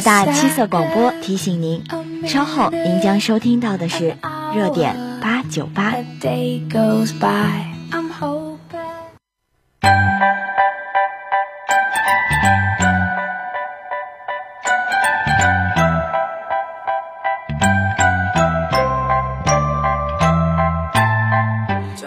海大七色广播提醒您，稍后您将收听到的是热点八九八。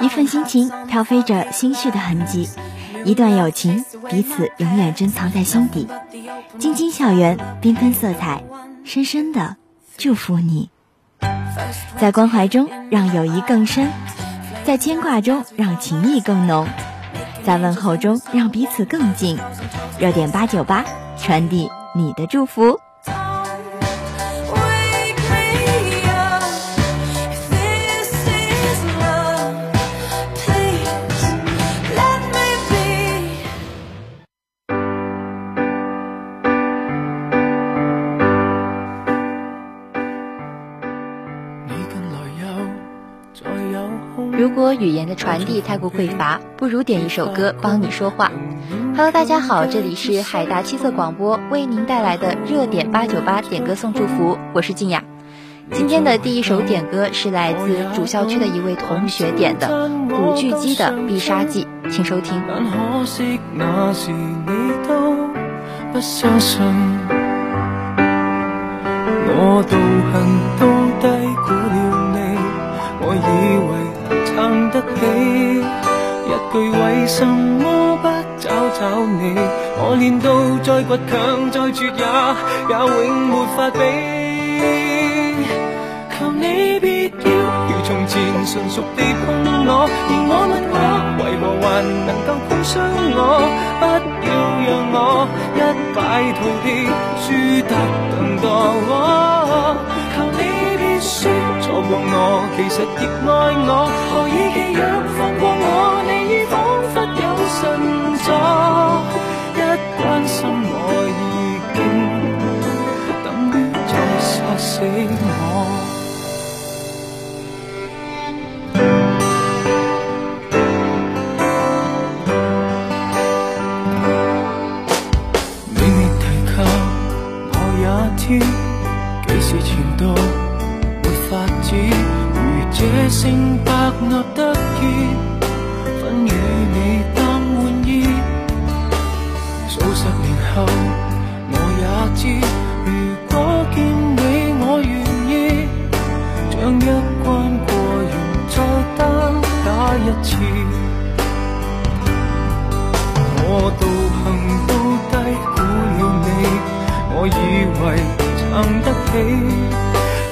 一份心情飘飞着心绪的痕迹，一段友情彼此永远珍藏在心底。晶晶校园，缤纷色彩，深深的祝福你。在关怀中让友谊更深，在牵挂中让情谊更浓，在问候中让彼此更近。热点八九八，传递你的祝福。如果语言的传递太过匮乏，不如点一首歌帮你说话。Hello，大家好，这里是海大七色广播为您带来的热点八九八点歌送祝福，我是静雅。今天的第一首点歌是来自主校区的一位同学点的古巨基的《必杀技》，请收听。我道行都低估了你，我以为。撑得起一句为什么不找找你？我练到再倔强再绝也也永没法比。求你别要如从前纯熟地碰我，而我问我为何还能够碰伤我？不要让我一败涂地，输得更多。我，其实亦爱我，何以弃若放过我？你已仿佛有神助，一关心我已经等于在杀死我。起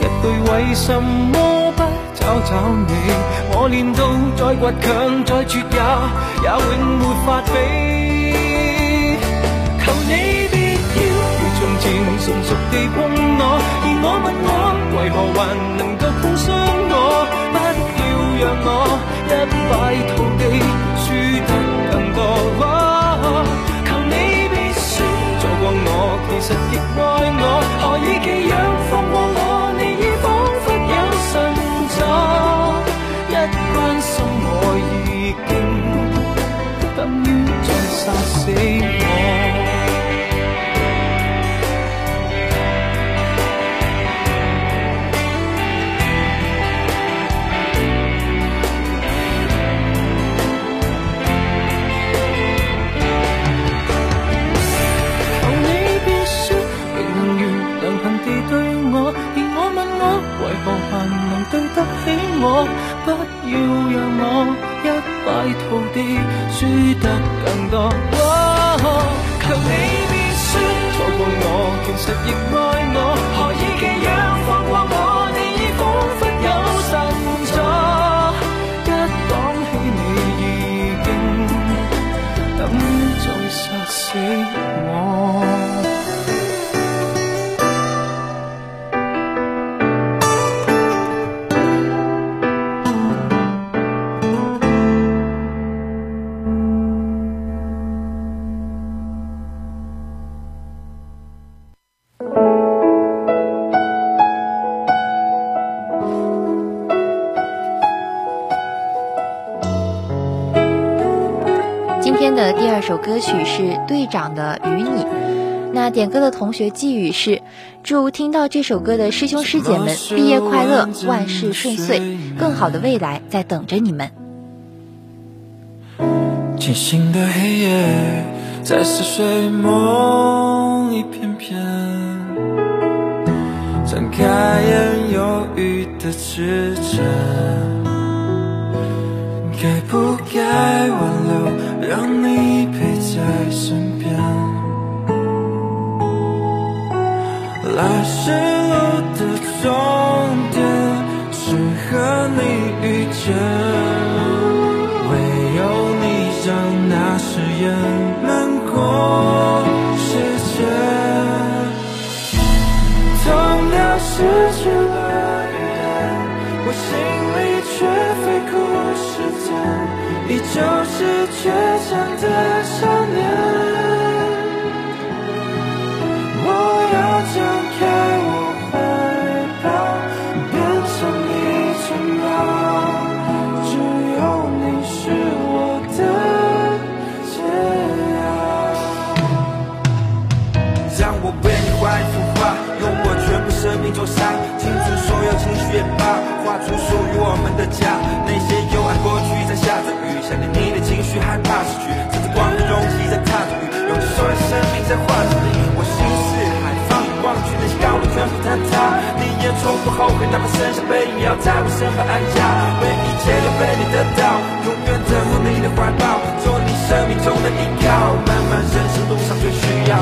一句为什么不？找找你，我练到再倔强再绝也也永没法比。求你别要如从前纯熟地碰我，而我问我为何还能够碰伤我？不要让我一败涂地，输得更多。求你别说错过我，其实亦杀天的第二首歌曲是队长的《与你》。那点歌的同学寄语是：祝听到这首歌的师兄师姐们毕业快乐，万事顺遂，更好的未来在等着你们。清醒的黑夜在似睡梦一片片，睁开眼犹豫的指针，该不该挽留，来时路的终点是和你遇见，唯有你让那誓言能过时间。同样失去了语言，我心里却飞过时间，依旧是倔强的一座山，清除所有情绪也罢，画出属于我们的家，那些幽暗过去在下着雨，想念你的情绪，害怕失去，趁着光的容器在踏着雨，用尽所有生命在画着你。我心似海，放眼望去，那些高楼全部坍塌。你也从不后悔，哪怕剩下背影，要在我身旁安家。为一切都被你得到，永远等候你的怀抱，做你生命中的依靠。漫漫人生路上最需要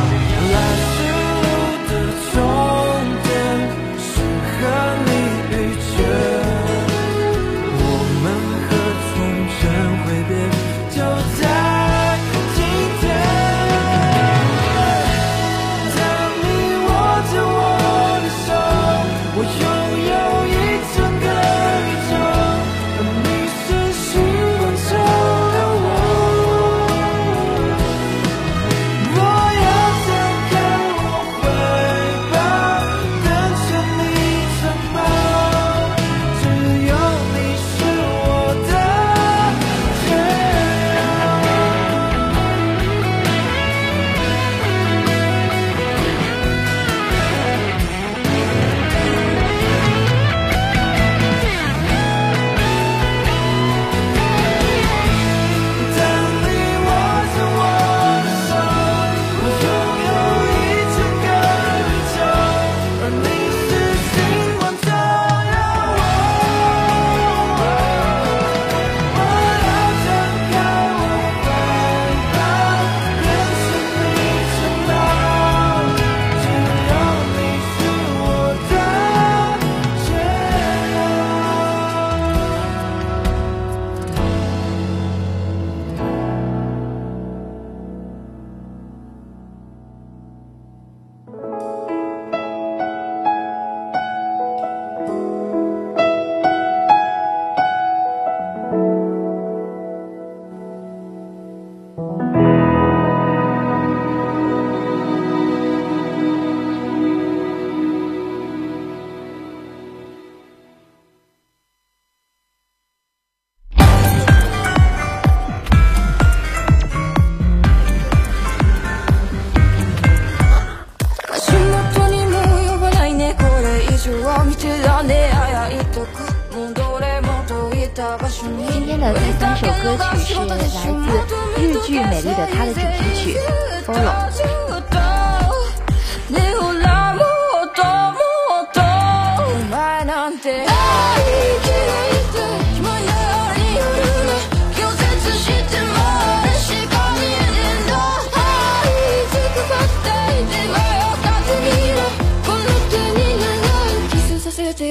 来。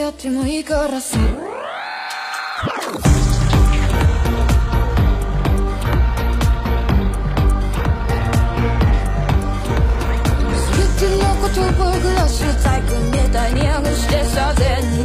ってもいいからさ 葉グラス細工みたいに剥がしてさ善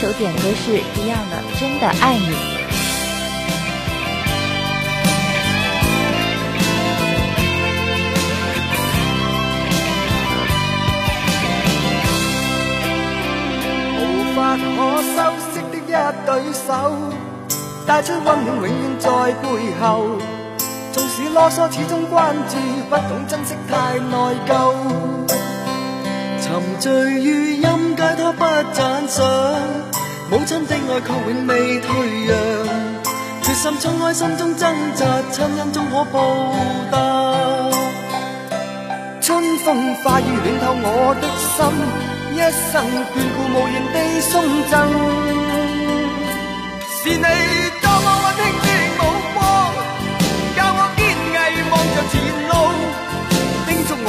首点歌是 Beyond 的《真的爱你》。无法可修饰的一对手，带出温暖，永远在背后。纵使啰嗦，始终关注，不懂珍惜，太内疚。沉醉于音阶，他不赞赏。母亲的爱却永未退让，决心冲开心中挣扎，亲恩终可报答。春风化雨暖透我的心，一生眷顾无言地送赠。是你多么温馨的目光，教我坚毅望着前路，叮嘱我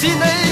是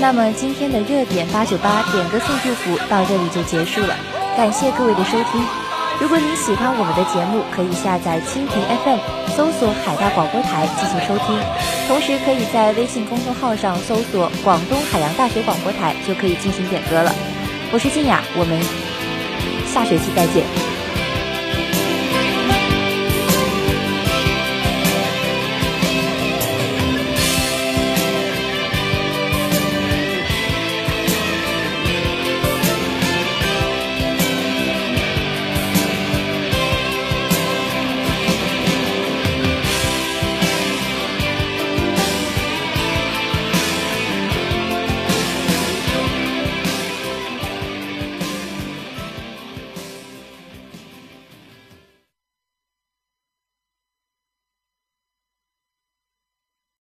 那么今天的热点八九八点歌送祝福到这里就结束了，感谢各位的收听。如果您喜欢我们的节目，可以下载蜻蜓 FM，搜索海大广播台进行收听，同时可以在微信公众号上搜索广东海洋大学广播台，就可以进行点歌了。我是静雅，我们下学期再见。